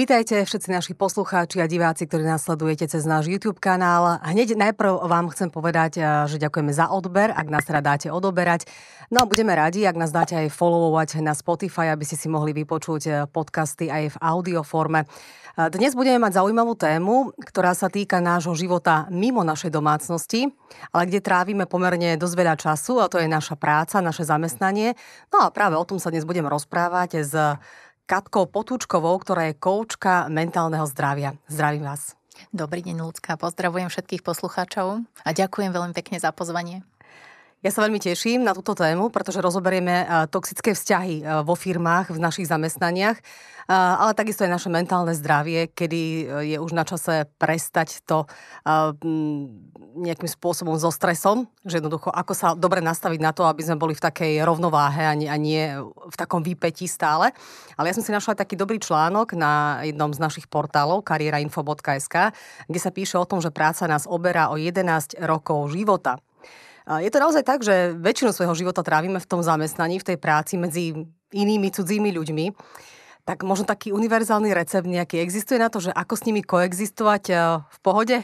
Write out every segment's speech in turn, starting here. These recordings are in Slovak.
Vítajte všetci naši poslucháči a diváci, ktorí nás sledujete cez náš YouTube kanál. Hneď najprv vám chcem povedať, eh, že ďakujeme za odber, ak nás teda dáte odoberať. No a budeme radi, ak nás dáte aj followovať na Spotify, aby ste si mohli vypočuť eh, podcasty aj v audioforme. Eh, dnes budeme mať zaujímavú tému, ktorá sa týka nášho života mimo našej domácnosti, ale kde trávime pomerne dosť veľa času a to je naša práca, naše zamestnanie. No a práve o tom sa dnes budem rozprávať s Katkou Potúčkovou, ktorá je koučka mentálneho zdravia. Zdravím vás. Dobrý deň, ľudská. Pozdravujem všetkých poslucháčov a ďakujem veľmi pekne za pozvanie. Ja sa veľmi teším na túto tému, pretože rozoberieme toxické vzťahy vo firmách, v našich zamestnaniach, ale takisto aj naše mentálne zdravie, kedy e, je už na čase prestať to nejakým spôsobom so stresom, že jednoducho ako sa dobre nastaviť na to, aby sme boli v takej rovnováhe a nie, v takom výpetí stále. Ale ja som si našla taký dobrý článok na jednom z našich portálov karierainfo.sk, kde sa píše o tom, že práca nás oberá o 11 rokov života. Je to naozaj tak, že väčšinu svojho života trávime v tom zamestnaní, v tej práci medzi inými cudzími ľuďmi. Tak možno taký univerzálny recept nejaký existuje na to, že ako s nimi koexistovať e, v pohode?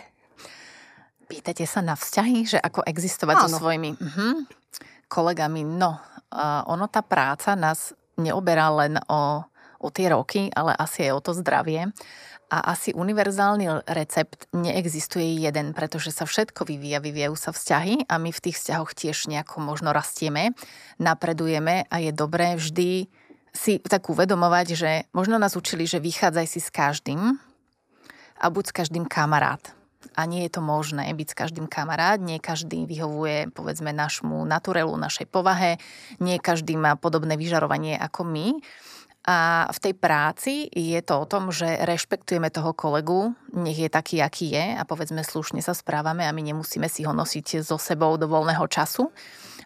Pýtate sa na vzťahy, že ako existovať Áno. so svojimi uh-huh, kolegami. No, ono tá práca nás neoberá len o, o tie roky, ale asi aj o to zdravie. A asi univerzálny recept neexistuje jeden, pretože sa všetko vyvíja, vyvíjajú sa vzťahy a my v tých vzťahoch tiež nejako možno rastieme, napredujeme a je dobré vždy si tak uvedomovať, že možno nás učili, že vychádzaj si s každým a buď s každým kamarát. A nie je to možné byť s každým kamarát, nie každý vyhovuje povedzme našmu naturelu, našej povahe, nie každý má podobné vyžarovanie ako my. A v tej práci je to o tom, že rešpektujeme toho kolegu, nech je taký, aký je a povedzme slušne sa správame a my nemusíme si ho nosiť so sebou do voľného času.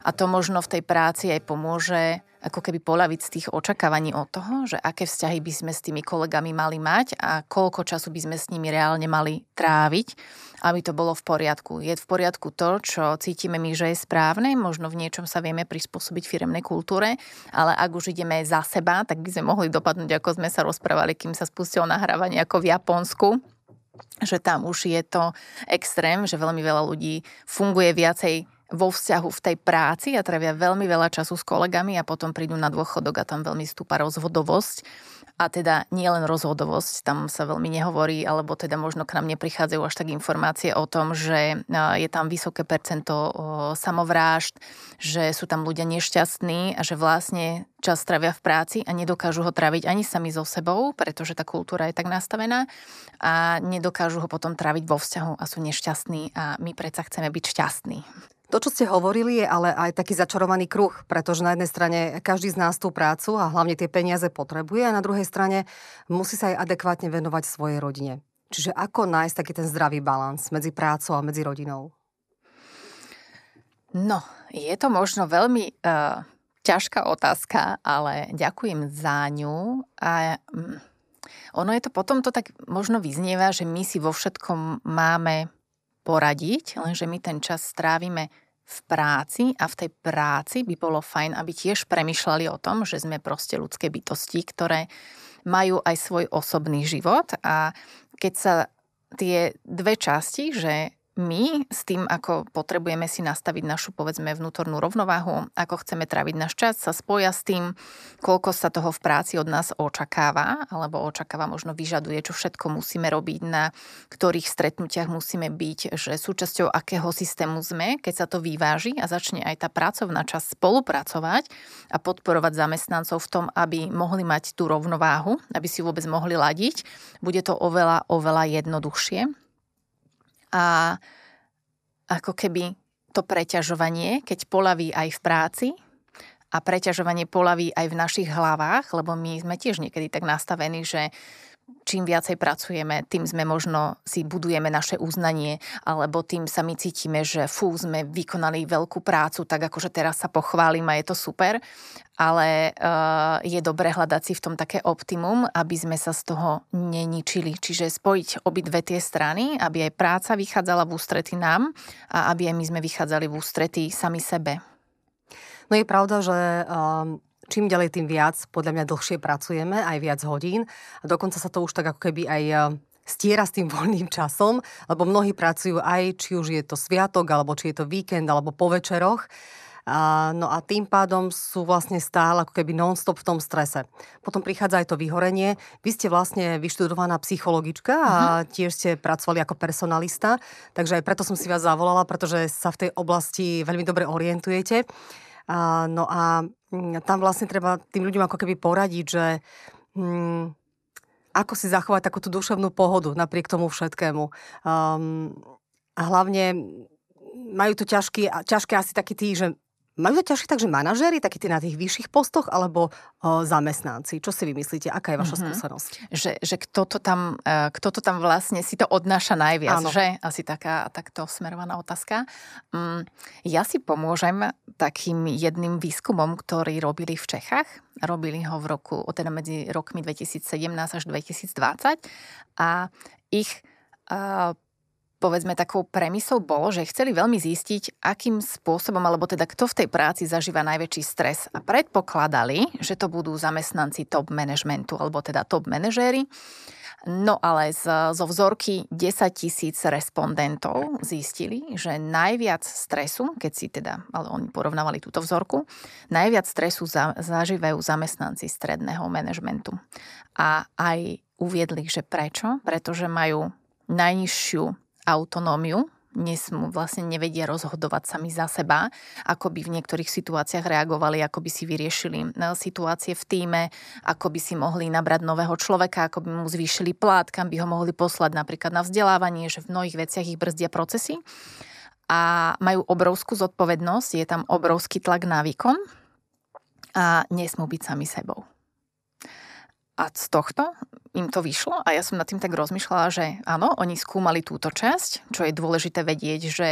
A to možno v tej práci aj pomôže ako keby poľaviť z tých očakávaní od toho, že aké vzťahy by sme s tými kolegami mali mať a koľko času by sme s nimi reálne mali tráviť, aby to bolo v poriadku. Je v poriadku to, čo cítime my, že je správne, možno v niečom sa vieme prispôsobiť firemnej kultúre, ale ak už ideme za seba, tak by sme mohli dopadnúť, ako sme sa rozprávali, kým sa spustilo nahrávanie ako v Japonsku, že tam už je to extrém, že veľmi veľa ľudí funguje viacej vo vzťahu v tej práci a trávia veľmi veľa času s kolegami a potom prídu na dôchodok a tam veľmi stúpa rozvodovosť. A teda nie len rozhodovosť, tam sa veľmi nehovorí, alebo teda možno k nám neprichádzajú až tak informácie o tom, že je tam vysoké percento samovrážd, že sú tam ľudia nešťastní a že vlastne čas trávia v práci a nedokážu ho tráviť ani sami so sebou, pretože tá kultúra je tak nastavená a nedokážu ho potom tráviť vo vzťahu a sú nešťastní a my predsa chceme byť šťastní. To, čo ste hovorili, je ale aj taký začarovaný kruh, pretože na jednej strane každý z nás tú prácu a hlavne tie peniaze potrebuje a na druhej strane musí sa aj adekvátne venovať svojej rodine. Čiže ako nájsť taký ten zdravý balans medzi prácou a medzi rodinou? No, je to možno veľmi uh, ťažká otázka, ale ďakujem za ňu. A um, ono je to potom to tak možno vyznieva, že my si vo všetkom máme poradiť, lenže my ten čas strávime v práci a v tej práci by bolo fajn, aby tiež premyšľali o tom, že sme proste ľudské bytosti, ktoré majú aj svoj osobný život. A keď sa tie dve časti, že my s tým, ako potrebujeme si nastaviť našu, povedzme, vnútornú rovnováhu, ako chceme tráviť náš čas, sa spoja s tým, koľko sa toho v práci od nás očakáva, alebo očakáva, možno vyžaduje, čo všetko musíme robiť, na ktorých stretnutiach musíme byť, že súčasťou akého systému sme, keď sa to vyváži a začne aj tá pracovná časť spolupracovať a podporovať zamestnancov v tom, aby mohli mať tú rovnováhu, aby si vôbec mohli ladiť, bude to oveľa, oveľa jednoduchšie a ako keby to preťažovanie, keď polaví aj v práci a preťažovanie polaví aj v našich hlavách, lebo my sme tiež niekedy tak nastavení, že čím viacej pracujeme, tým sme možno si budujeme naše uznanie, alebo tým sa my cítime, že fú, sme vykonali veľkú prácu, tak akože teraz sa pochválim a je to super. Ale uh, je dobré hľadať si v tom také optimum, aby sme sa z toho neničili. Čiže spojiť obidve tie strany, aby aj práca vychádzala v ústrety nám a aby aj my sme vychádzali v ústrety sami sebe. No je pravda, že um čím ďalej, tým viac, podľa mňa dlhšie pracujeme, aj viac hodín. A dokonca sa to už tak ako keby aj e, stiera s tým voľným časom, lebo mnohí pracujú aj, či už je to sviatok, alebo či je to víkend, alebo po večeroch. A, no a tým pádom sú vlastne stále ako keby non-stop v tom strese. Potom prichádza aj to vyhorenie. Vy ste vlastne vyštudovaná psychologička a uh-huh. tiež ste pracovali ako personalista, takže aj preto som si vás zavolala, pretože sa v tej oblasti veľmi dobre orientujete. A, no a tam vlastne treba tým ľuďom ako keby poradiť, že hm, ako si zachovať takú tú duševnú pohodu napriek tomu všetkému. Um, a hlavne majú to ťažké, ťažké asi takí tí, že majú to ťažšie takže manažéri, takí tí na tých vyšších postoch, alebo o, zamestnanci? Čo si vymyslíte? Aká je vaša mm-hmm. skúsenosť? Že, že kto, to tam, e, kto to tam vlastne si to odnáša najviac, Áno. že? Asi taká takto smerovaná otázka. Mm, ja si pomôžem takým jedným výskumom, ktorý robili v Čechách. Robili ho v roku, teda medzi rokmi 2017 až 2020 a ich povedzme takou premisou bolo, že chceli veľmi zistiť, akým spôsobom, alebo teda kto v tej práci zažíva najväčší stres. A predpokladali, že to budú zamestnanci top managementu, alebo teda top manažéri. No ale z, zo vzorky 10 tisíc respondentov zistili, že najviac stresu, keď si teda, ale oni porovnávali túto vzorku, najviac stresu za, zažívajú zamestnanci stredného manažmentu. A aj uviedli, že prečo? Pretože majú najnižšiu autonómiu, nesmú, vlastne nevedia rozhodovať sami za seba, ako by v niektorých situáciách reagovali, ako by si vyriešili e, situácie v týme, ako by si mohli nabrať nového človeka, ako by mu zvýšili plát, kam by ho mohli poslať napríklad na vzdelávanie, že v mnohých veciach ich brzdia procesy. A majú obrovskú zodpovednosť, je tam obrovský tlak na výkon a nesmú byť sami sebou. A z tohto im to vyšlo? A ja som nad tým tak rozmýšľala, že áno, oni skúmali túto časť, čo je dôležité vedieť, že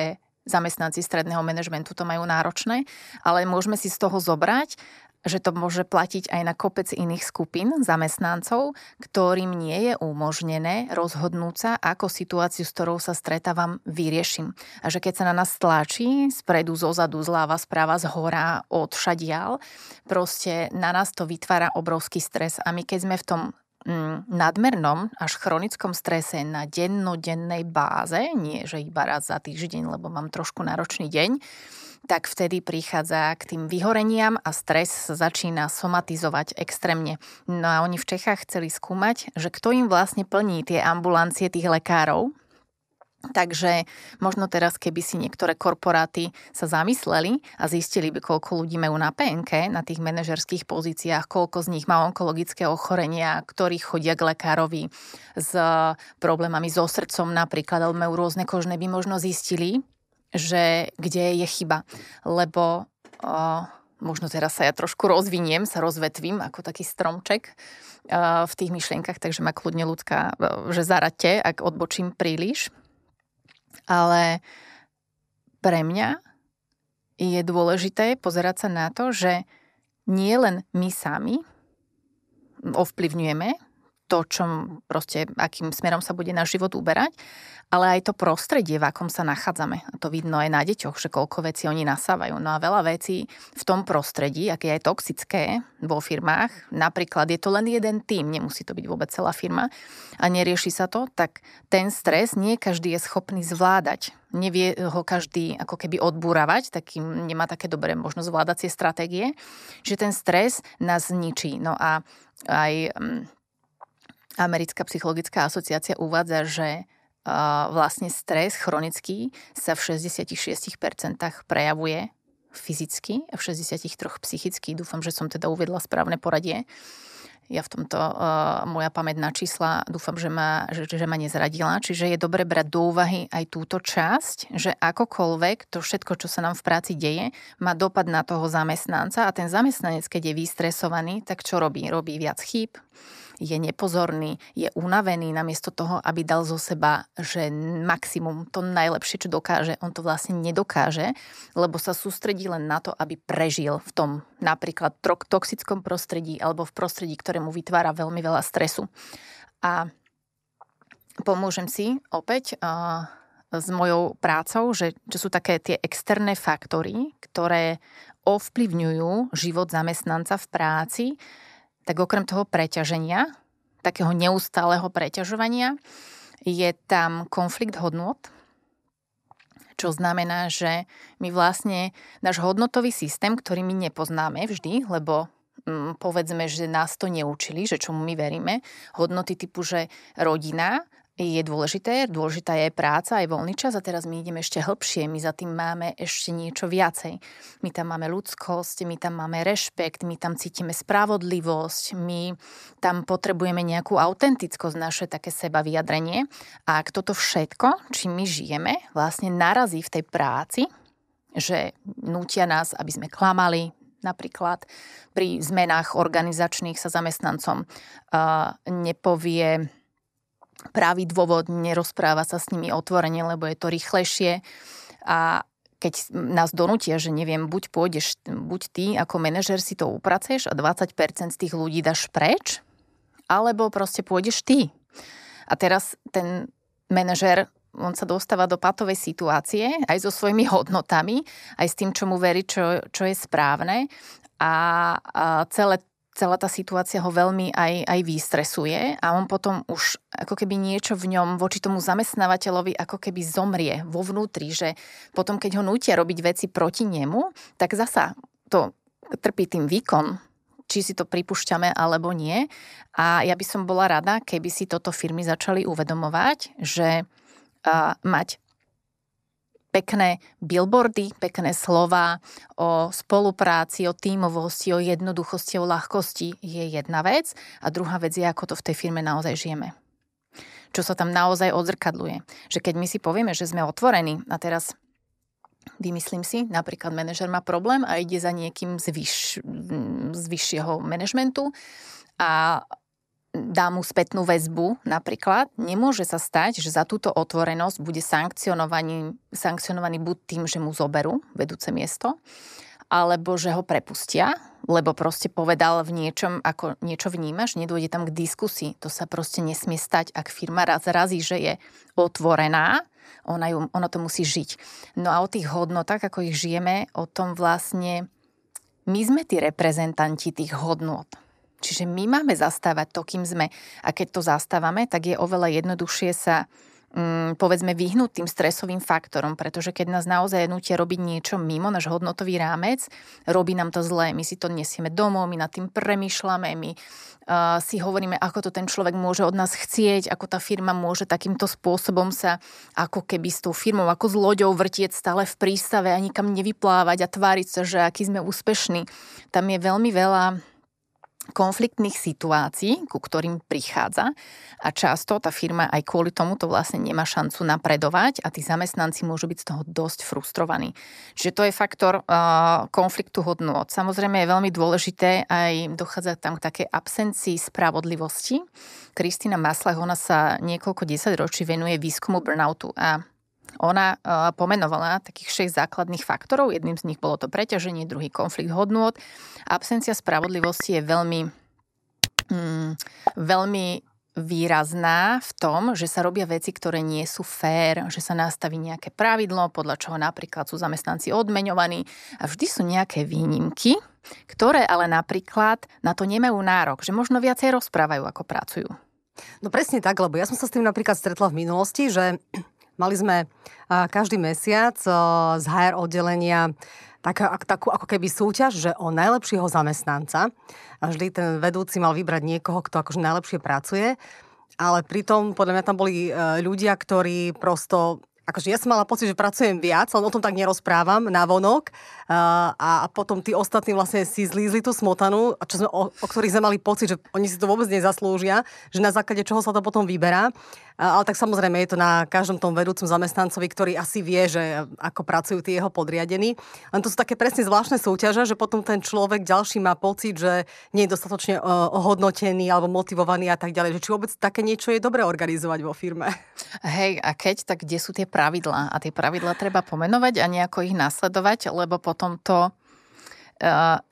zamestnanci stredného manažmentu to majú náročné, ale môžeme si z toho zobrať, že to môže platiť aj na kopec iných skupín zamestnancov, ktorým nie je umožnené rozhodnúť sa, ako situáciu, s ktorou sa stretávam, vyriešim. A že keď sa na nás tlačí, spredu, zozadu, zľava, správa, z hora, od šadial, proste na nás to vytvára obrovský stres. A my keď sme v tom mm, nadmernom až chronickom strese na dennodennej báze, nie že iba raz za týždeň, lebo mám trošku náročný deň, tak vtedy prichádza k tým vyhoreniam a stres sa začína somatizovať extrémne. No a oni v Čechách chceli skúmať, že kto im vlastne plní tie ambulancie tých lekárov, Takže možno teraz, keby si niektoré korporáty sa zamysleli a zistili by, koľko ľudí majú na PNK, na tých manažerských pozíciách, koľko z nich má onkologické ochorenia, ktorí chodia k lekárovi s problémami so srdcom napríklad, alebo majú rôzne kožné, by možno zistili, že kde je chyba. Lebo o, možno teraz sa ja trošku rozviniem, sa rozvetvím ako taký stromček o, v tých myšlienkach, takže ma kľudne ľudská, že zaradte, ak odbočím príliš. Ale pre mňa je dôležité pozerať sa na to, že nie len my sami ovplyvňujeme to, čo proste, akým smerom sa bude náš život uberať, ale aj to prostredie, v akom sa nachádzame. A to vidno aj na deťoch, že koľko vecí oni nasávajú. No a veľa vecí v tom prostredí, aké je toxické vo firmách, napríklad je to len jeden tým, nemusí to byť vôbec celá firma a nerieši sa to, tak ten stres nie každý je schopný zvládať. Nevie ho každý ako keby odbúravať, takým nemá také dobré možno zvládacie stratégie, že ten stres nás zničí. No a aj mm, Americká psychologická asociácia uvádza, že vlastne stres chronický sa v 66% prejavuje fyzicky a v 63% psychicky. Dúfam, že som teda uvedla správne poradie. Ja v tomto, uh, moja pamätná čísla, dúfam, že ma, že, že ma nezradila. Čiže je dobre brať do úvahy aj túto časť, že akokoľvek to všetko, čo sa nám v práci deje, má dopad na toho zamestnanca a ten zamestnanec, keď je vystresovaný, tak čo robí? Robí viac chýb, je nepozorný, je unavený namiesto toho, aby dal zo seba, že maximum, to najlepšie, čo dokáže, on to vlastne nedokáže, lebo sa sústredí len na to, aby prežil v tom napríklad toxickom prostredí alebo v prostredí, ktoré mu vytvára veľmi veľa stresu. A pomôžem si opäť s mojou prácou, že čo sú také tie externé faktory, ktoré ovplyvňujú život zamestnanca v práci, tak okrem toho preťaženia, takého neustáleho preťažovania, je tam konflikt hodnot, čo znamená, že my vlastne náš hodnotový systém, ktorý my nepoznáme vždy, lebo mm, povedzme, že nás to neučili, že čomu my veríme, hodnoty typu, že rodina je dôležité, dôležitá je práca aj voľný čas a teraz my ideme ešte hĺbšie, my za tým máme ešte niečo viacej. My tam máme ľudskosť, my tam máme rešpekt, my tam cítime spravodlivosť, my tam potrebujeme nejakú autentickosť, naše také seba vyjadrenie a ak toto všetko, čím my žijeme, vlastne narazí v tej práci, že nútia nás, aby sme klamali, napríklad pri zmenách organizačných sa zamestnancom uh, nepovie pravý dôvod, nerozpráva sa s nimi otvorene, lebo je to rýchlejšie a keď nás donútia, že neviem, buď pôjdeš, buď ty ako manažer si to upraceš a 20% z tých ľudí dáš preč, alebo proste pôjdeš ty. A teraz ten manažer, on sa dostáva do patovej situácie aj so svojimi hodnotami, aj s tým, čo mu verí, čo, čo je správne a, a celé celá tá situácia ho veľmi aj, aj vystresuje a on potom už ako keby niečo v ňom voči tomu zamestnávateľovi ako keby zomrie vo vnútri, že potom keď ho nutia robiť veci proti nemu, tak zasa to trpí tým výkon, či si to pripúšťame alebo nie. A ja by som bola rada, keby si toto firmy začali uvedomovať, že mať pekné billboardy, pekné slova o spolupráci, o tímovosti, o jednoduchosti, o ľahkosti je jedna vec a druhá vec je, ako to v tej firme naozaj žijeme. Čo sa tam naozaj odzrkadluje. Že keď my si povieme, že sme otvorení a teraz vymyslím si, napríklad manažer má problém a ide za niekým z, vyš, z vyššieho manažmentu a dá mu spätnú väzbu napríklad, nemôže sa stať, že za túto otvorenosť bude sankcionovaný, sankcionovaný buď tým, že mu zoberú vedúce miesto, alebo že ho prepustia, lebo proste povedal v niečom, ako niečo vnímaš, nedôjde tam k diskusii. To sa proste nesmie stať, ak firma raz razí, že je otvorená, ona, ju, ona to musí žiť. No a o tých hodnotách, ako ich žijeme, o tom vlastne my sme tí reprezentanti tých hodnot Čiže my máme zastávať to, kým sme. A keď to zastávame, tak je oveľa jednoduchšie sa mm, povedzme vyhnúť tým stresovým faktorom, pretože keď nás naozaj nutia robiť niečo mimo náš hodnotový rámec, robí nám to zlé. My si to nesieme domov, my nad tým premyšľame, my uh, si hovoríme, ako to ten človek môže od nás chcieť, ako tá firma môže takýmto spôsobom sa ako keby s tou firmou, ako s loďou vrtieť stále v prístave a nikam nevyplávať a tváriť sa, že aký sme úspešní. Tam je veľmi veľa konfliktných situácií, ku ktorým prichádza a často tá firma aj kvôli tomu to vlastne nemá šancu napredovať a tí zamestnanci môžu byť z toho dosť frustrovaní. Čiže to je faktor uh, konfliktu hodnôt. Samozrejme je veľmi dôležité aj dochádza tam k takej absencii spravodlivosti. Kristina Maslach, ona sa niekoľko desať ročí venuje výskumu burnoutu a ona uh, pomenovala takých 6 základných faktorov. Jedným z nich bolo to preťaženie, druhý konflikt hodnôt. Absencia spravodlivosti je veľmi, mm, veľmi výrazná v tom, že sa robia veci, ktoré nie sú fér, že sa nastaví nejaké pravidlo, podľa čoho napríklad sú zamestnanci odmeňovaní a vždy sú nejaké výnimky, ktoré ale napríklad na to nemajú nárok, že možno viacej rozprávajú, ako pracujú. No presne tak, lebo ja som sa s tým napríklad stretla v minulosti, že Mali sme každý mesiac z HR oddelenia tak, takú ako keby súťaž, že o najlepšieho zamestnanca. A vždy ten vedúci mal vybrať niekoho, kto akože najlepšie pracuje. Ale pritom podľa mňa tam boli e, ľudia, ktorí prosto akože ja som mala pocit, že pracujem viac, len o tom tak nerozprávam na vonok a, a potom tí ostatní vlastne si zlízli tú smotanu, čo sme, o, o ktorých sme mali pocit, že oni si to vôbec nezaslúžia, že na základe čoho sa to potom vyberá. Ale tak samozrejme je to na každom tom vedúcom zamestnancovi, ktorý asi vie, že ako pracujú tí jeho podriadení. Len to sú také presne zvláštne súťaže, že potom ten človek ďalší má pocit, že nie je dostatočne ohodnotený alebo motivovaný a tak ďalej. Že či vôbec také niečo je dobre organizovať vo firme. Hej, a keď, tak kde sú tie pravidlá? A tie pravidlá treba pomenovať a nejako ich nasledovať, lebo potom to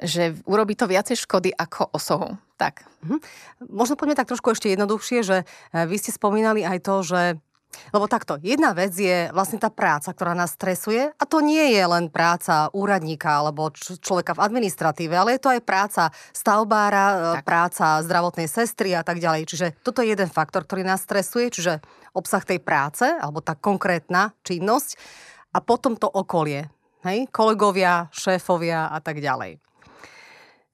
že urobí to viacej škody ako osohu. Tak. Mhm. Možno poďme tak trošku ešte jednoduchšie, že e, vy ste spomínali aj to, že Lebo takto, jedna vec je vlastne tá práca, ktorá nás stresuje a to nie je len práca úradníka alebo č- človeka v administratíve, ale je to aj práca stavbára, e, tak. práca zdravotnej sestry a tak ďalej. Čiže toto je jeden faktor, ktorý nás stresuje, čiže obsah tej práce alebo tá konkrétna činnosť a potom to okolie. Hej? Kolegovia, šéfovia a tak ďalej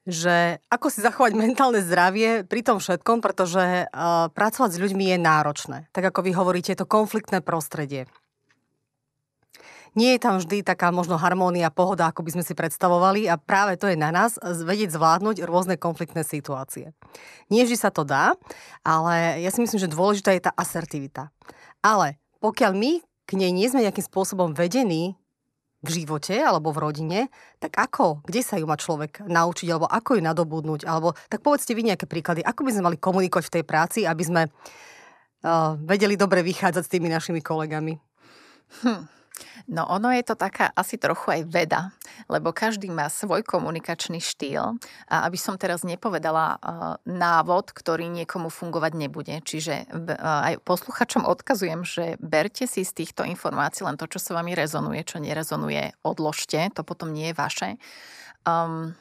že ako si zachovať mentálne zdravie pri tom všetkom, pretože uh, pracovať s ľuďmi je náročné. Tak ako vy hovoríte, je to konfliktné prostredie. Nie je tam vždy taká možno harmónia, pohoda, ako by sme si predstavovali a práve to je na nás vedieť zvládnuť rôzne konfliktné situácie. Nie vždy sa to dá, ale ja si myslím, že dôležitá je tá asertivita. Ale pokiaľ my k nej nie sme nejakým spôsobom vedení, v živote alebo v rodine, tak ako, kde sa ju má človek naučiť, alebo ako ju nadobudnúť, alebo tak povedzte vy nejaké príklady, ako by sme mali komunikovať v tej práci, aby sme uh, vedeli dobre vychádzať s tými našimi kolegami. Hm. No ono je to taká asi trochu aj veda, lebo každý má svoj komunikačný štýl a aby som teraz nepovedala uh, návod, ktorý niekomu fungovať nebude. Čiže uh, aj posluchačom odkazujem, že berte si z týchto informácií len to, čo sa vami rezonuje, čo nerezonuje, odložte, to potom nie je vaše. Um,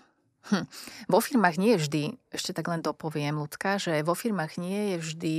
Hm. Vo firmách nie je vždy, ešte tak len dopoviem, ľudská, že vo firmách nie je vždy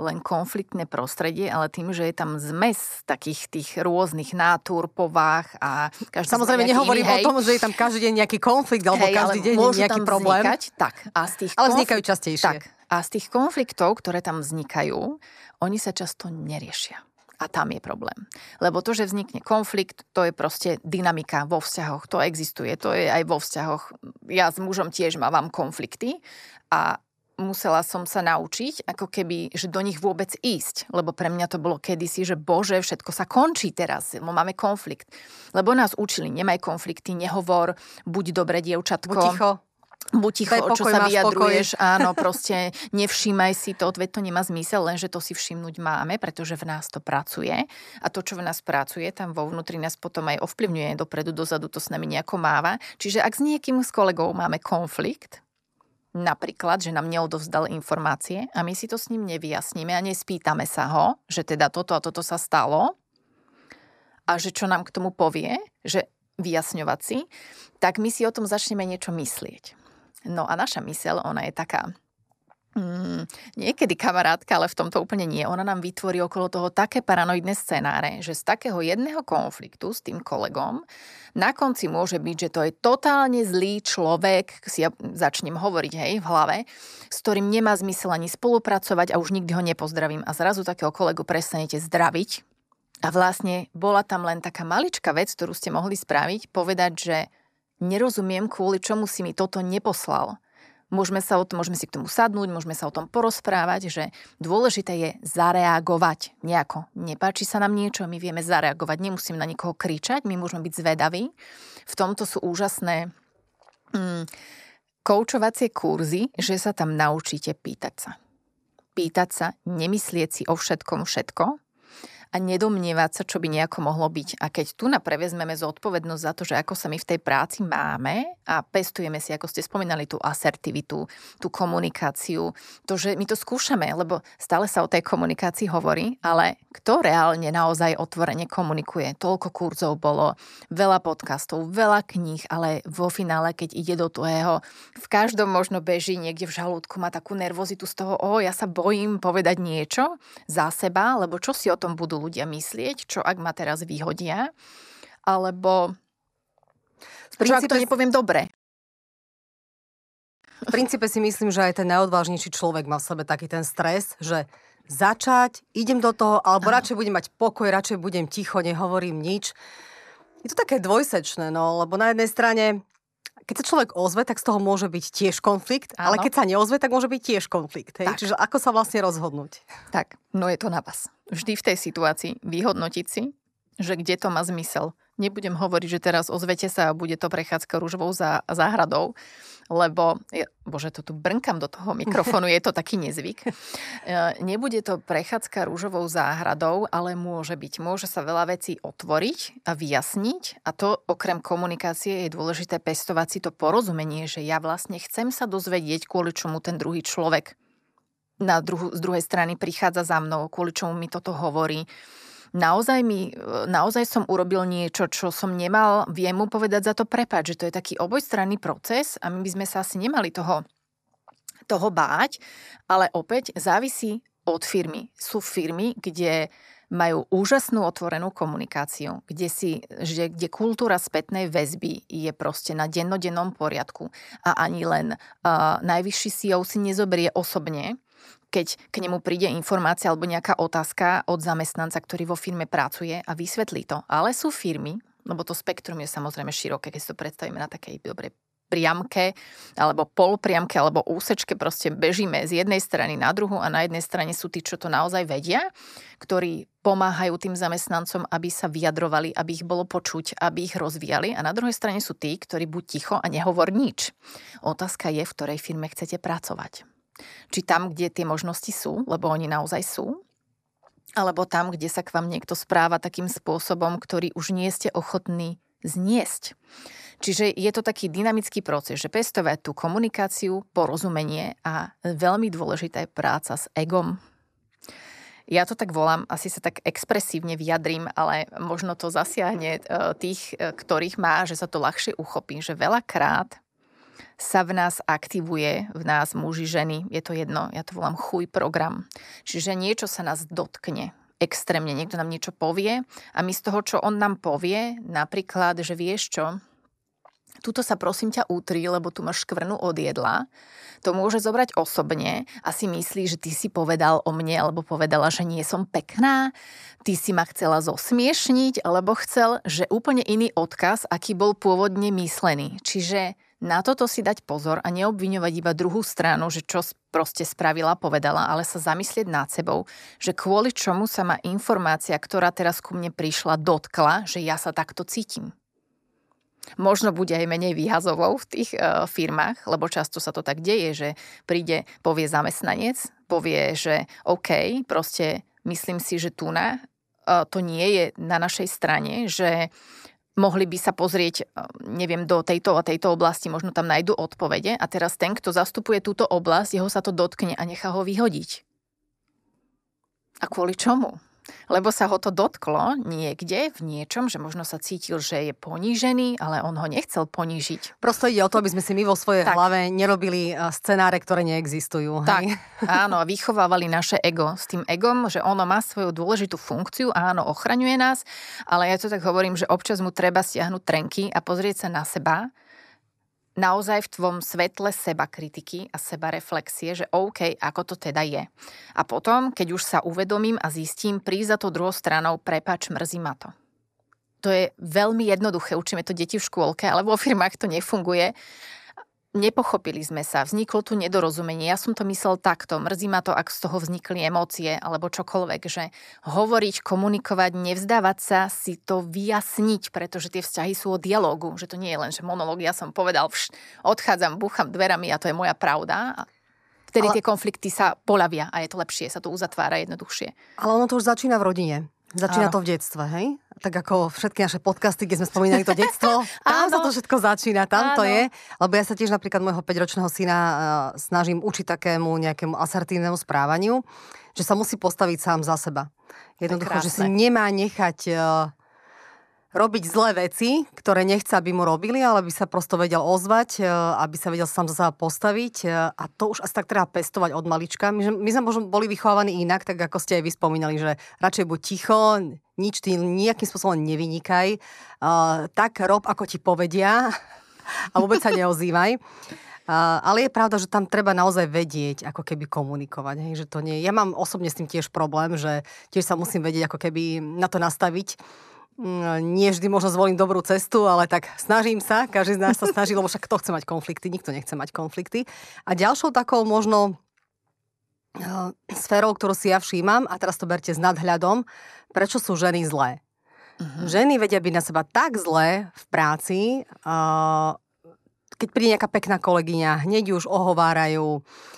len konfliktné prostredie, ale tým, že je tam zmes takých tých rôznych nátur, povách a každý Samozrejme nehovorím iný, o tom, že je tam každý deň nejaký konflikt alebo hej, každý deň nejaký problém. Vznikať, tak, a z tých ale vznikajú častejšie. Tak, a z tých konfliktov, ktoré tam vznikajú, oni sa často neriešia. A tam je problém. Lebo to, že vznikne konflikt, to je proste dynamika vo vzťahoch. To existuje. To je aj vo vzťahoch. Ja s mužom tiež mávam konflikty a musela som sa naučiť, ako keby, že do nich vôbec ísť. Lebo pre mňa to bolo kedysi, že bože, všetko sa končí teraz, máme konflikt. Lebo nás učili, nemaj konflikty, nehovor, buď dobre dievčatko. Buď ticho buď ticho, o čo sa vyjadruješ, pokoj. áno, proste nevšímaj si to, veď to nemá zmysel, lenže to si všimnúť máme, pretože v nás to pracuje a to, čo v nás pracuje, tam vo vnútri nás potom aj ovplyvňuje dopredu, dozadu, to s nami nejako máva. Čiže ak s niekým s kolegou máme konflikt, Napríklad, že nám neodovzdal informácie a my si to s ním nevyjasníme a nespýtame sa ho, že teda toto a toto sa stalo a že čo nám k tomu povie, že vyjasňovať si, tak my si o tom začneme niečo myslieť. No a naša mysel, ona je taká Mm, niekedy kamarátka, ale v tomto úplne nie. Ona nám vytvorí okolo toho také paranoidné scenáre, že z takého jedného konfliktu s tým kolegom na konci môže byť, že to je totálne zlý človek, si ja začnem hovoriť hej, v hlave, s ktorým nemá zmysel ani spolupracovať a už nikdy ho nepozdravím. A zrazu takého kolegu prestanete zdraviť. A vlastne bola tam len taká maličká vec, ktorú ste mohli spraviť, povedať, že nerozumiem, kvôli čomu si mi toto neposlal. Môžeme, sa o tom, môžeme si k tomu sadnúť, môžeme sa o tom porozprávať, že dôležité je zareagovať nejako. Nepáči sa nám niečo, my vieme zareagovať, nemusíme na nikoho kričať, my môžeme byť zvedaví. V tomto sú úžasné mm, koučovacie kurzy, že sa tam naučíte pýtať sa. Pýtať sa, nemyslieť si o všetkom všetko, a nedomnievať sa, čo by nejako mohlo byť. A keď tu naprevezmeme zodpovednosť za to, že ako sa my v tej práci máme a pestujeme si, ako ste spomínali, tú asertivitu, tú komunikáciu, to, že my to skúšame, lebo stále sa o tej komunikácii hovorí, ale kto reálne naozaj otvorene komunikuje? Toľko kurzov bolo, veľa podcastov, veľa kníh, ale vo finále, keď ide do toho, v každom možno beží niekde v žalúdku, má takú nervozitu z toho, o, ja sa bojím povedať niečo za seba, lebo čo si o tom budú ľudia myslieť, čo ak ma teraz vyhodia, alebo v princípe, čo ak to nepoviem dobre. V princípe si myslím, že aj ten najodvážnejší človek má v sebe taký ten stres, že začať, idem do toho, alebo Aha. radšej budem mať pokoj, radšej budem ticho, nehovorím nič. Je to také dvojsečné, no, lebo na jednej strane keď sa človek ozve, tak z toho môže byť tiež konflikt, Áno. ale keď sa neozve, tak môže byť tiež konflikt. Hej? Čiže ako sa vlastne rozhodnúť? Tak, no je to na vás. Vždy v tej situácii vyhodnotiť si, že kde to má zmysel. Nebudem hovoriť, že teraz ozvete sa a bude to prechádzka rúžovou zá, záhradou, lebo, je, bože, to tu brnkam do toho mikrofónu, je to taký nezvyk. E, nebude to prechádzka rúžovou záhradou, ale môže byť. Môže sa veľa vecí otvoriť a vyjasniť a to okrem komunikácie je dôležité pestovať si to porozumenie, že ja vlastne chcem sa dozvedieť, kvôli čomu ten druhý človek na druhu, z druhej strany prichádza za mnou, kvôli čomu mi toto hovorí. Naozaj, mi, naozaj som urobil niečo, čo som nemal, viem mu povedať za to prepať, že to je taký obojstranný proces a my by sme sa asi nemali toho, toho báť, ale opäť závisí od firmy. Sú firmy, kde majú úžasnú otvorenú komunikáciu, kde, si, že, kde kultúra spätnej väzby je proste na dennodennom poriadku a ani len uh, najvyšší CEO si nezoberie osobne, keď k nemu príde informácia alebo nejaká otázka od zamestnanca, ktorý vo firme pracuje a vysvetlí to. Ale sú firmy, lebo to spektrum je samozrejme široké, keď si to predstavíme na takej dobrej priamke alebo polpriamke alebo úsečke proste bežíme z jednej strany na druhu a na jednej strane sú tí, čo to naozaj vedia, ktorí pomáhajú tým zamestnancom, aby sa vyjadrovali, aby ich bolo počuť, aby ich rozvíjali a na druhej strane sú tí, ktorí buď ticho a nehovor nič. Otázka je, v ktorej firme chcete pracovať. Či tam, kde tie možnosti sú, lebo oni naozaj sú, alebo tam, kde sa k vám niekto správa takým spôsobom, ktorý už nie ste ochotní zniesť. Čiže je to taký dynamický proces, že pestovať tú komunikáciu, porozumenie a veľmi dôležitá je práca s egom. Ja to tak volám, asi sa tak expresívne vyjadrím, ale možno to zasiahne e, tých, e, ktorých má, že sa to ľahšie uchopí, že veľakrát sa v nás aktivuje, v nás muži, ženy, je to jedno, ja to volám chuj program. Čiže niečo sa nás dotkne, extrémne, niekto nám niečo povie a my z toho, čo on nám povie, napríklad, že vieš čo, tuto sa prosím ťa útri, lebo tu máš škvrnu od jedla, to môže zobrať osobne a si myslí, že ty si povedal o mne alebo povedala, že nie som pekná, ty si ma chcela zosmiešniť alebo chcel, že úplne iný odkaz, aký bol pôvodne myslený. Čiže na toto si dať pozor a neobviňovať iba druhú stranu, že čo proste spravila, povedala, ale sa zamyslieť nad sebou, že kvôli čomu sa ma informácia, ktorá teraz ku mne prišla, dotkla, že ja sa takto cítim. Možno bude aj menej výhazovou v tých e, firmách, lebo často sa to tak deje, že príde, povie zamestnanec, povie, že OK, proste myslím si, že tu na, e, to nie je na našej strane, že mohli by sa pozrieť, e, neviem, do tejto a tejto oblasti, možno tam nájdu odpovede a teraz ten, kto zastupuje túto oblasť, jeho sa to dotkne a nechá ho vyhodiť. A kvôli čomu? Lebo sa ho to dotklo niekde v niečom, že možno sa cítil, že je ponížený, ale on ho nechcel ponížiť. Prosto ide o to, aby sme si my vo svojej tak. hlave nerobili e, scenáre, ktoré neexistujú. Tak, hej? áno, a vychovávali naše ego s tým egom, že ono má svoju dôležitú funkciu, áno, ochraňuje nás, ale ja to tak hovorím, že občas mu treba stiahnuť trenky a pozrieť sa na seba naozaj v tvom svetle seba kritiky a seba reflexie, že OK, ako to teda je. A potom, keď už sa uvedomím a zistím, prísť za to druhou stranou, prepač, mrzí ma to. To je veľmi jednoduché, učíme to deti v škôlke, ale vo firmách to nefunguje nepochopili sme sa, vzniklo tu nedorozumenie. Ja som to myslel takto, mrzí ma to, ak z toho vznikli emócie alebo čokoľvek, že hovoriť, komunikovať, nevzdávať sa, si to vyjasniť, pretože tie vzťahy sú o dialogu, že to nie je len, že monológ, ja som povedal, vš, odchádzam, búcham dverami a to je moja pravda. Vtedy Ale... tie konflikty sa polavia a je to lepšie, sa to uzatvára jednoduchšie. Ale ono to už začína v rodine. Začína Áno. to v detstve, hej? Tak ako všetky naše podcasty, kde sme spomínali to detstvo, tam sa to všetko začína, tam Áno. to je. Lebo ja sa tiež napríklad môjho 5-ročného syna uh, snažím učiť takému nejakému asertívnemu správaniu, že sa musí postaviť sám za seba. Jednoducho, že si nemá nechať uh, robiť zlé veci, ktoré nechce, aby mu robili, ale aby sa prosto vedel ozvať, e, aby sa vedel sám za seba postaviť e, a to už asi tak treba pestovať od malička. My, my sme možno boli vychovávaní inak, tak ako ste aj vy spomínali, že radšej buď ticho, nič ty nejakým spôsobom nevynikaj, uh, tak rob, ako ti povedia a vôbec sa neozývaj. Ale je pravda, že tam treba naozaj vedieť, ako keby komunikovať. Hej, že to nie... Ja mám osobne s tým tiež problém, že tiež sa musím vedieť, ako keby na to nastaviť nie vždy možno zvolím dobrú cestu, ale tak snažím sa, každý z nás sa snaží, lebo však kto chce mať konflikty, nikto nechce mať konflikty. A ďalšou takou možno uh, sférou, ktorú si ja všímam, a teraz to berte s nadhľadom, prečo sú ženy zlé. Uh-huh. Ženy vedia byť na seba tak zlé v práci, uh, keď príde nejaká pekná kolegyňa, hneď už ohovárajú, uh,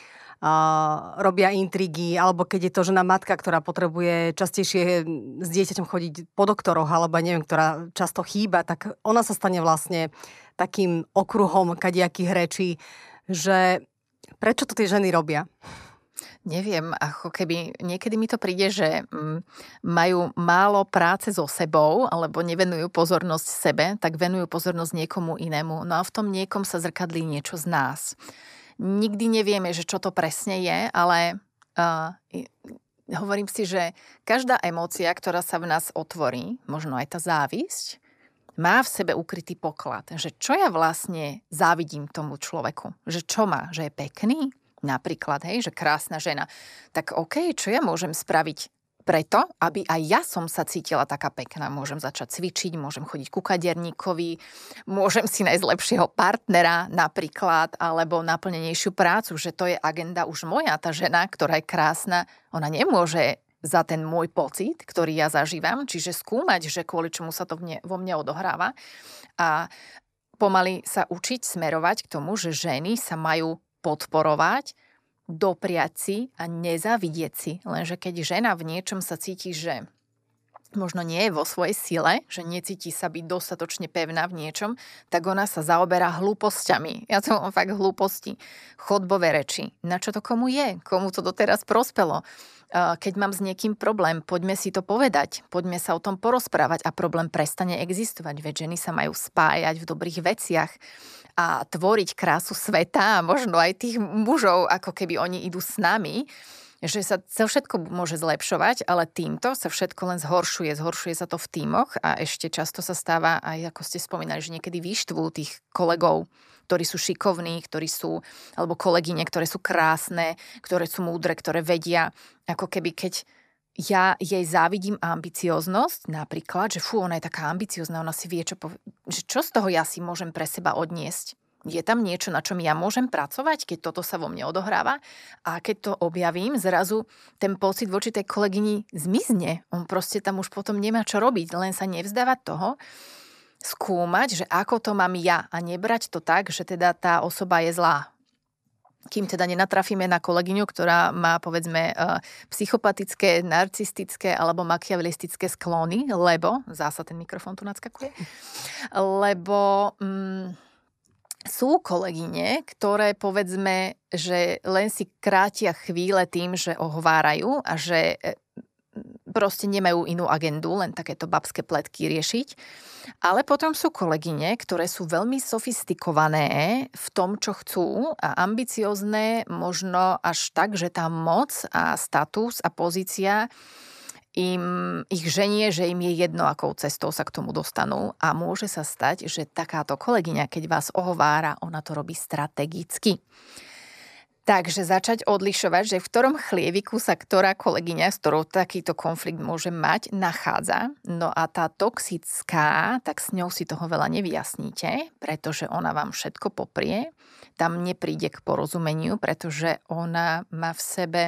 robia intrigy, alebo keď je to žena matka, ktorá potrebuje častejšie s dieťaťom chodiť po doktoroch, alebo neviem, ktorá často chýba, tak ona sa stane vlastne takým okruhom kadiakých rečí, že prečo to tie ženy robia? neviem, ako keby niekedy mi to príde, že mm, majú málo práce so sebou alebo nevenujú pozornosť sebe, tak venujú pozornosť niekomu inému. No a v tom niekom sa zrkadlí niečo z nás. Nikdy nevieme, že čo to presne je, ale uh, hovorím si, že každá emócia, ktorá sa v nás otvorí, možno aj tá závisť, má v sebe ukrytý poklad, že čo ja vlastne závidím tomu človeku, že čo má, že je pekný, napríklad, hej, že krásna žena, tak OK, čo ja môžem spraviť preto, aby aj ja som sa cítila taká pekná. Môžem začať cvičiť, môžem chodiť ku kaderníkovi, môžem si nájsť lepšieho partnera napríklad, alebo naplnenejšiu prácu, že to je agenda už moja, tá žena, ktorá je krásna, ona nemôže za ten môj pocit, ktorý ja zažívam, čiže skúmať, že kvôli čomu sa to vo mne odohráva a pomaly sa učiť smerovať k tomu, že ženy sa majú podporovať, dopriať si a nezavidieť si. Lenže keď žena v niečom sa cíti, že možno nie je vo svojej sile, že necíti sa byť dostatočne pevná v niečom, tak ona sa zaoberá hlúpostiami. Ja to mám fakt hlúposti. Chodbové reči. Na čo to komu je? Komu to doteraz prospelo? keď mám s niekým problém, poďme si to povedať, poďme sa o tom porozprávať a problém prestane existovať, veď ženy sa majú spájať v dobrých veciach a tvoriť krásu sveta a možno aj tých mužov, ako keby oni idú s nami že sa, sa všetko môže zlepšovať, ale týmto sa všetko len zhoršuje. Zhoršuje sa to v týmoch a ešte často sa stáva aj, ako ste spomínali, že niekedy vyštvú tých kolegov, ktorí sú šikovní, ktorí sú, alebo kolegyne, ktoré sú krásne, ktoré sú múdre, ktoré vedia, ako keby keď ja jej závidím ambicioznosť, napríklad, že fú, ona je taká ambiciozná, ona si vie, čo, pov- že čo z toho ja si môžem pre seba odniesť je tam niečo, na čom ja môžem pracovať, keď toto sa vo mne odohráva. A keď to objavím, zrazu ten pocit voči tej kolegyni zmizne. On proste tam už potom nemá čo robiť, len sa nevzdávať toho, skúmať, že ako to mám ja a nebrať to tak, že teda tá osoba je zlá. Kým teda nenatrafíme na kolegyňu, ktorá má povedzme eh, psychopatické, narcistické alebo makiavelistické sklony, lebo, zasa ten mikrofón tu nadskakuje, lebo... Mm, sú kolegyne, ktoré povedzme, že len si krátia chvíle tým, že ohovárajú a že e, proste nemajú inú agendu, len takéto babské pletky riešiť. Ale potom sú kolegyne, ktoré sú veľmi sofistikované v tom, čo chcú a ambiciozne možno až tak, že tá moc a status a pozícia im, ich ženie, že im je jedno, akou cestou sa k tomu dostanú a môže sa stať, že takáto kolegyňa, keď vás ohovára, ona to robí strategicky. Takže začať odlišovať, že v ktorom chlieviku sa ktorá kolegyňa, s ktorou takýto konflikt môže mať, nachádza. No a tá toxická, tak s ňou si toho veľa nevyjasníte, pretože ona vám všetko poprie. Tam nepríde k porozumeniu, pretože ona má v sebe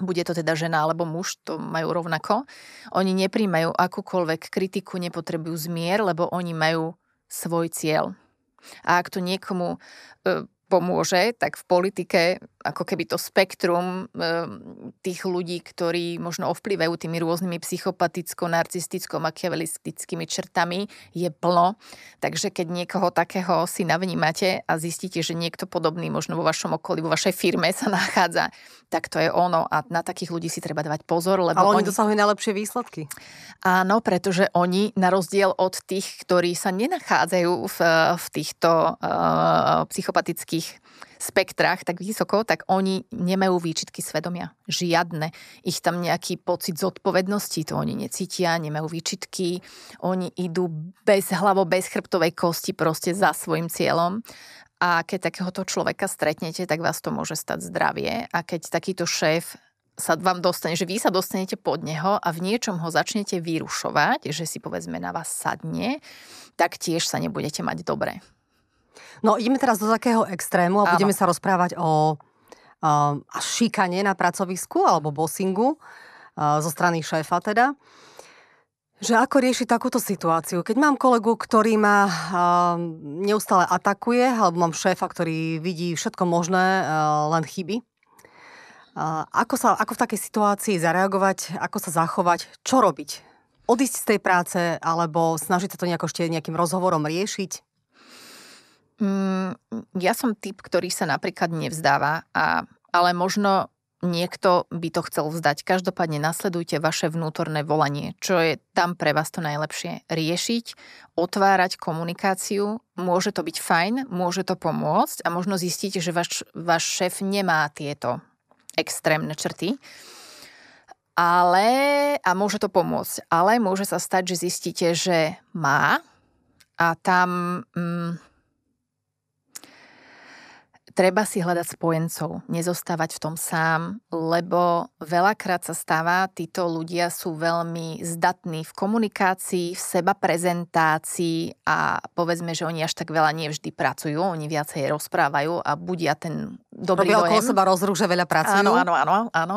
bude to teda žena alebo muž, to majú rovnako. Oni nepríjmajú akúkoľvek kritiku, nepotrebujú zmier, lebo oni majú svoj cieľ. A ak to niekomu e, pomôže, tak v politike ako keby to spektrum ehm, tých ľudí, ktorí možno ovplyvajú tými rôznymi psychopaticko-narcisticko, machiavelistickými črtami, je plno. Takže keď niekoho takého si navnímate a zistíte, že niekto podobný možno vo vašom okolí, vo vašej firme sa nachádza, tak to je ono a na takých ľudí si treba dávať pozor. Lebo Ale oni, oni dosahujú najlepšie výsledky. Áno, pretože oni, na rozdiel od tých, ktorí sa nenachádzajú v, v týchto uh, psychopatických spektrách tak vysoko, tak oni nemajú výčitky svedomia. Žiadne. Ich tam nejaký pocit zodpovednosti, to oni necítia, nemajú výčitky. Oni idú bez hlavo, bez chrbtovej kosti proste za svojim cieľom. A keď takéhoto človeka stretnete, tak vás to môže stať zdravie. A keď takýto šéf sa vám dostane, že vy sa dostanete pod neho a v niečom ho začnete vyrušovať, že si povedzme na vás sadne, tak tiež sa nebudete mať dobre. No ideme teraz do takého extrému a Áno. budeme sa rozprávať o uh, šikane na pracovisku alebo bossingu uh, zo strany šéfa teda. Že ako riešiť takúto situáciu? Keď mám kolegu, ktorý ma uh, neustále atakuje, alebo mám šéfa, ktorý vidí všetko možné, uh, len chyby. Uh, ako, sa, ako v takej situácii zareagovať, ako sa zachovať, čo robiť? Odísť z tej práce, alebo snažiť sa to nejako ešte nejakým rozhovorom riešiť? Mm, ja som typ, ktorý sa napríklad nevzdáva, a, ale možno niekto by to chcel vzdať. Každopádne nasledujte vaše vnútorné volanie, čo je tam pre vás to najlepšie. Riešiť, otvárať komunikáciu, môže to byť fajn, môže to pomôcť a možno zistíte, že váš, váš šéf nemá tieto extrémne črty. Ale, a môže to pomôcť, ale môže sa stať, že zistíte, že má a tam... Mm, treba si hľadať spojencov, nezostávať v tom sám, lebo veľakrát sa stáva, títo ľudia sú veľmi zdatní v komunikácii, v seba prezentácii a povedzme, že oni až tak veľa nevždy pracujú, oni viacej rozprávajú a budia ten dobrý Robia okolo seba rozruch, že veľa pracujú. Áno, áno, áno. áno.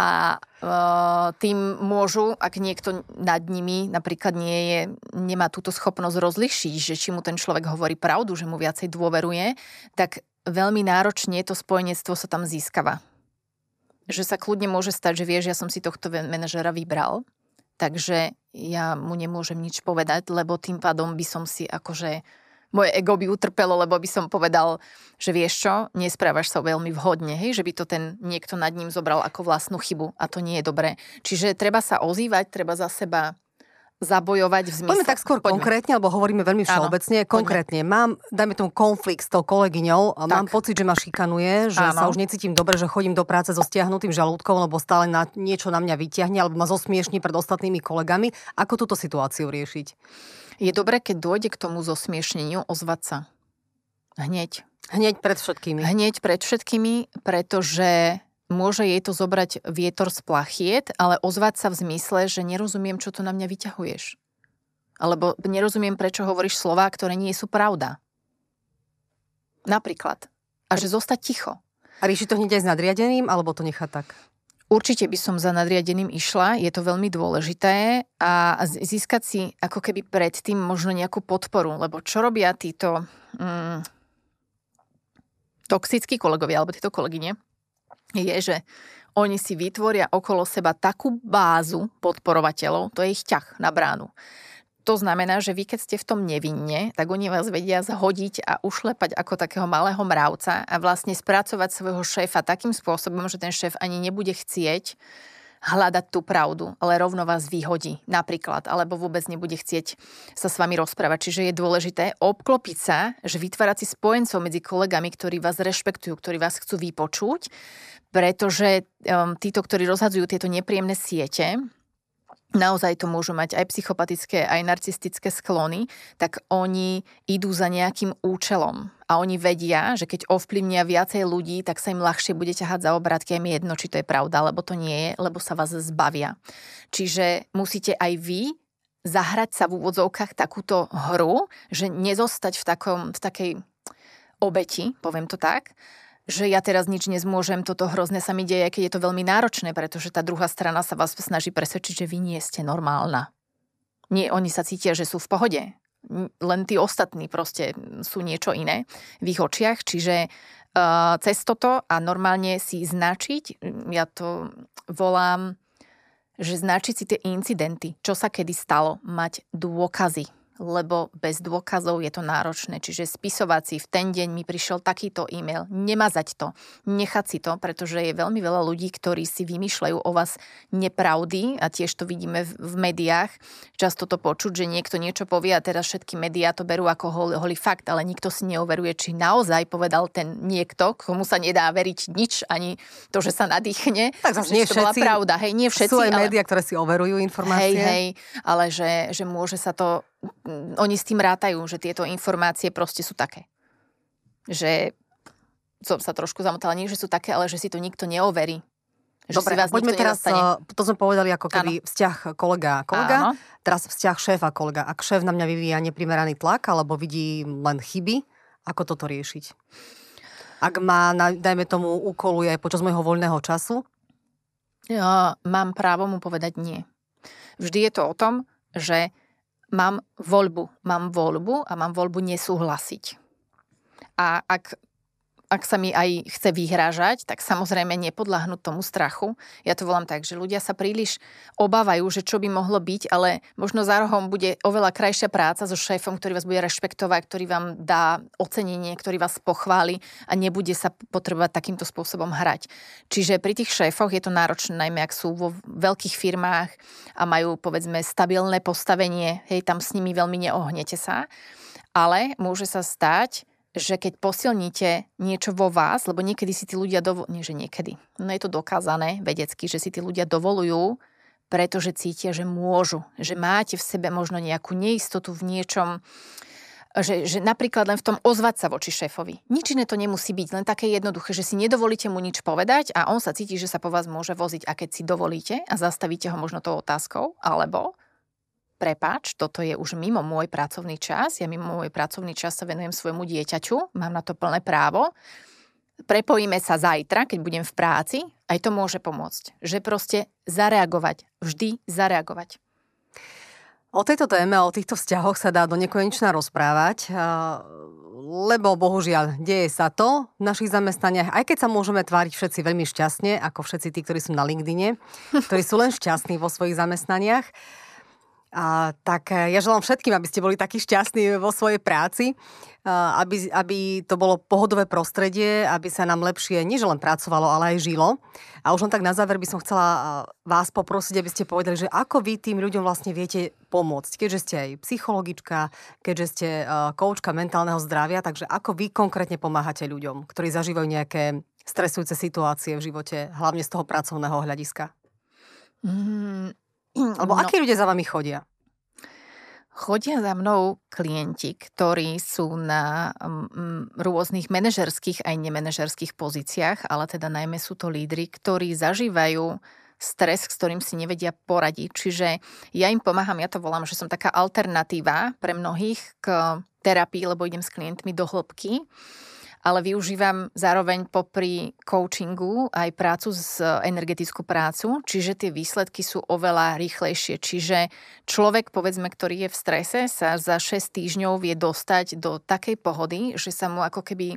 A uh, tým môžu, ak niekto nad nimi napríklad nie je, nemá túto schopnosť rozlišiť, že či mu ten človek hovorí pravdu, že mu viacej dôveruje, tak veľmi náročne to spojenectvo sa tam získava. Že sa kľudne môže stať, že vieš, ja som si tohto manažera vybral, takže ja mu nemôžem nič povedať, lebo tým pádom by som si akože moje ego by utrpelo, lebo by som povedal, že vieš čo, nesprávaš sa veľmi vhodne, hej, že by to ten niekto nad ním zobral ako vlastnú chybu a to nie je dobré. Čiže treba sa ozývať, treba za seba zabojovať v zmysle... Poďme tak skôr Poďme. konkrétne, lebo hovoríme veľmi všeobecne. Áno, konkrétne, poďme. mám, dajme tomu konflikt s tou kolegyňou, tak. mám pocit, že ma šikanuje, že Áno. sa už necítim dobre, že chodím do práce so stiahnutým žalúdkom, lebo stále na, niečo na mňa vyťahne, alebo ma zosmiešní pred ostatnými kolegami. Ako túto situáciu riešiť? Je dobré, keď dôjde k tomu zosmiešneniu, ozvať sa. Hneď. Hneď pred všetkými. Hneď pred všetkými, pretože môže jej to zobrať vietor z plachiet, ale ozvať sa v zmysle, že nerozumiem, čo to na mňa vyťahuješ. Alebo nerozumiem, prečo hovoríš slová, ktoré nie sú pravda. Napríklad. A že zostať ticho. A rieši to hneď aj s nadriadeným, alebo to nechá tak? Určite by som za nadriadeným išla, je to veľmi dôležité a získať si ako keby predtým možno nejakú podporu, lebo čo robia títo mm, toxickí kolegovia alebo títo kolegyne, je, že oni si vytvoria okolo seba takú bázu podporovateľov, to je ich ťah na bránu. To znamená, že vy keď ste v tom nevinne, tak oni vás vedia zhodiť a ušlepať ako takého malého mravca a vlastne spracovať svojho šéfa takým spôsobom, že ten šéf ani nebude chcieť hľadať tú pravdu, ale rovno vás vyhodí napríklad, alebo vôbec nebude chcieť sa s vami rozprávať. Čiže je dôležité obklopiť sa, že vytvárať si spojencov medzi kolegami, ktorí vás rešpektujú, ktorí vás chcú vypočuť, pretože um, títo, ktorí rozhadzujú tieto nepríjemné siete, naozaj to môžu mať aj psychopatické, aj narcistické sklony, tak oni idú za nejakým účelom. A oni vedia, že keď ovplyvnia viacej ľudí, tak sa im ľahšie bude ťahať za obrátky. Mi jedno, či to je pravda, alebo to nie je, lebo sa vás zbavia. Čiže musíte aj vy zahrať sa v úvodzovkách takúto hru, že nezostať v, takom, v takej obeti, poviem to tak, že ja teraz nič nezmôžem, toto hrozné sa mi deje, keď je to veľmi náročné, pretože tá druhá strana sa vás snaží presvedčiť, že vy nie ste normálna. Nie, oni sa cítia, že sú v pohode. Len tí ostatní proste sú niečo iné v ich očiach, čiže uh, cez toto a normálne si značiť, ja to volám, že značiť si tie incidenty, čo sa kedy stalo, mať dôkazy lebo bez dôkazov je to náročné. Čiže spisovať si v ten deň mi prišiel takýto e-mail, nemazať to, nechať si to, pretože je veľmi veľa ľudí, ktorí si vymýšľajú o vás nepravdy a tiež to vidíme v, v médiách. Často to počuť, že niekto niečo povie a teraz všetky médiá to berú ako holý, holý fakt, ale nikto si neoveruje, či naozaj povedal ten niekto, komu sa nedá veriť nič, ani to, že sa nadýchne. Tak zase nie všetci. To bola pravda. Hej, nie všetci. Sú aj ale... médiá, ktoré si overujú informácie. Hej, hej, ale že, že môže sa to oni s tým rátajú, že tieto informácie proste sú také. Že som sa trošku zamotala, nie že sú také, ale že si to nikto neoverí. Že Dobre, si vás poďme teraz, nedostane. to sme povedali ako keby ano. vzťah kolega a kolega, Áno. teraz vzťah šéfa kolega. Ak šéf na mňa vyvíja neprimeraný tlak alebo vidí len chyby, ako toto riešiť? Ak má, dajme tomu, úkoluje aj počas môjho voľného času? Ja mám právo mu povedať nie. Vždy je to o tom, že mám voľbu. Mám voľbu a mám voľbu nesúhlasiť. A ak ak sa mi aj chce vyhrážať, tak samozrejme nepodľahnúť tomu strachu. Ja to volám tak, že ľudia sa príliš obávajú, že čo by mohlo byť, ale možno za rohom bude oveľa krajšia práca so šéfom, ktorý vás bude rešpektovať, ktorý vám dá ocenenie, ktorý vás pochváli a nebude sa potrebovať takýmto spôsobom hrať. Čiže pri tých šéfoch je to náročné, najmä ak sú vo veľkých firmách a majú povedzme stabilné postavenie, hej, tam s nimi veľmi neohnete sa. Ale môže sa stať, že keď posilníte niečo vo vás, lebo niekedy si tí ľudia dovolujú, nie že niekedy, no je to dokázané vedecky, že si tí ľudia dovolujú, pretože cítia, že môžu, že máte v sebe možno nejakú neistotu v niečom, že, že napríklad len v tom ozvať sa voči šéfovi. Nič iné to nemusí byť, len také jednoduché, že si nedovolíte mu nič povedať a on sa cíti, že sa po vás môže voziť a keď si dovolíte a zastavíte ho možno tou otázkou, alebo prepáč, toto je už mimo môj pracovný čas, ja mimo môj pracovný čas sa venujem svojmu dieťaťu, mám na to plné právo, prepojíme sa zajtra, keď budem v práci, aj to môže pomôcť. Že proste zareagovať, vždy zareagovať. O tejto téme, o týchto vzťahoch sa dá do nekonečna rozprávať, lebo bohužiaľ deje sa to v našich zamestnaniach, aj keď sa môžeme tváriť všetci veľmi šťastne, ako všetci tí, ktorí sú na LinkedIne, ktorí sú len šťastní vo svojich zamestnaniach. A, tak e, ja želám všetkým, aby ste boli takí šťastní vo svojej práci, a, aby, aby to bolo pohodové prostredie, aby sa nám lepšie niž len pracovalo, ale aj žilo. A už len tak na záver by som chcela e, vás poprosiť, aby ste povedali, že ako vy tým ľuďom vlastne viete pomôcť, keďže ste aj psychologička, keďže ste koučka mentálneho zdravia, takže ako vy konkrétne pomáhate ľuďom, ktorí zažívajú nejaké stresujúce situácie v živote, hlavne z toho pracovného hľadiska? Mm, alebo no. akí ľudia za vami chodia? Chodia za mnou klienti, ktorí sú na mm, rôznych manažerských aj nemenežerských pozíciách, ale teda najmä sú to lídry, ktorí zažívajú stres, s ktorým si nevedia poradiť. Čiže ja im pomáham, ja to volám, že som taká alternatíva pre mnohých k terapii, lebo idem s klientmi do hĺbky ale využívam zároveň popri coachingu aj prácu z energetickú prácu, čiže tie výsledky sú oveľa rýchlejšie. Čiže človek, povedzme, ktorý je v strese, sa za 6 týždňov vie dostať do takej pohody, že sa mu ako keby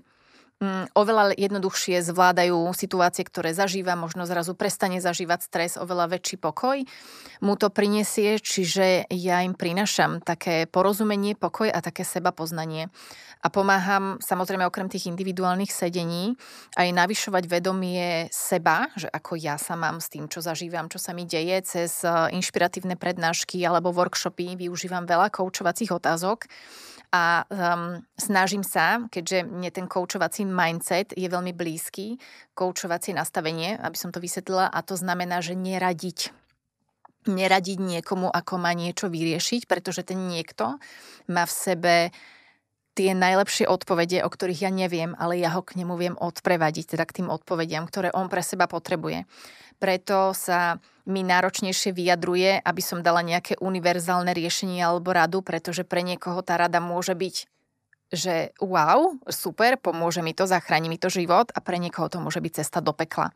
oveľa jednoduchšie zvládajú situácie, ktoré zažíva, možno zrazu prestane zažívať stres, oveľa väčší pokoj mu to prinesie, čiže ja im prinašam také porozumenie, pokoj a také seba poznanie a pomáham samozrejme okrem tých individuálnych sedení aj navyšovať vedomie seba, že ako ja sa mám s tým, čo zažívam, čo sa mi deje cez e, inšpiratívne prednášky alebo workshopy. Využívam veľa koučovacích otázok a um, snažím sa, keďže mne ten koučovací mindset je veľmi blízky, koučovacie nastavenie, aby som to vysvetlila, a to znamená, že neradiť. Neradiť niekomu, ako má niečo vyriešiť, pretože ten niekto má v sebe tie najlepšie odpovede, o ktorých ja neviem, ale ja ho k nemu viem odprevadiť, teda k tým odpovediam, ktoré on pre seba potrebuje. Preto sa mi náročnejšie vyjadruje, aby som dala nejaké univerzálne riešenie alebo radu, pretože pre niekoho tá rada môže byť že wow, super, pomôže mi to, zachráni mi to život a pre niekoho to môže byť cesta do pekla.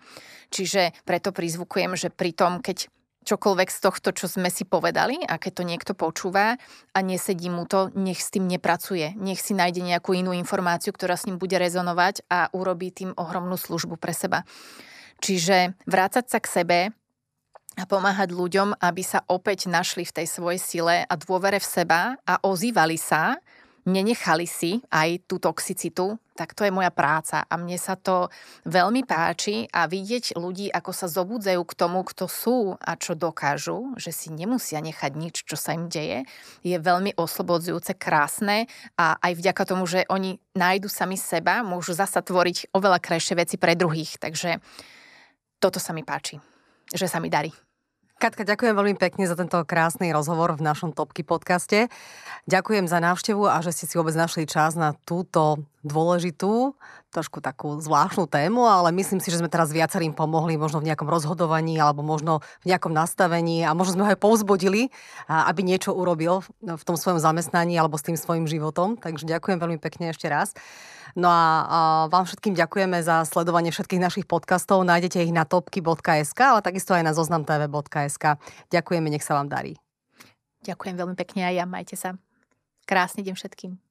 Čiže preto prizvukujem, že pri tom, keď čokoľvek z tohto, čo sme si povedali a keď to niekto počúva a nesedí mu to, nech s tým nepracuje. Nech si nájde nejakú inú informáciu, ktorá s ním bude rezonovať a urobí tým ohromnú službu pre seba. Čiže vrácať sa k sebe a pomáhať ľuďom, aby sa opäť našli v tej svojej sile a dôvere v seba a ozývali sa nenechali si aj tú toxicitu, tak to je moja práca a mne sa to veľmi páči a vidieť ľudí, ako sa zobudzajú k tomu, kto sú a čo dokážu, že si nemusia nechať nič, čo sa im deje, je veľmi oslobodzujúce, krásne a aj vďaka tomu, že oni nájdu sami seba, môžu zasa tvoriť oveľa krajšie veci pre druhých. Takže toto sa mi páči, že sa mi darí. Katka, ďakujem veľmi pekne za tento krásny rozhovor v našom Topky podcaste. Ďakujem za návštevu a že ste si vôbec našli čas na túto dôležitú, trošku takú zvláštnu tému, ale myslím si, že sme teraz viacerým pomohli možno v nejakom rozhodovaní alebo možno v nejakom nastavení a možno sme ho aj povzbudili, aby niečo urobil v tom svojom zamestnaní alebo s tým svojim životom. Takže ďakujem veľmi pekne ešte raz. No a, a vám všetkým ďakujeme za sledovanie všetkých našich podcastov. Nájdete ich na topky.sk, ale takisto aj na zoznamtv.sk. Ďakujeme, nech sa vám darí. Ďakujem veľmi pekne aj ja, majte sa. Krásny deň všetkým.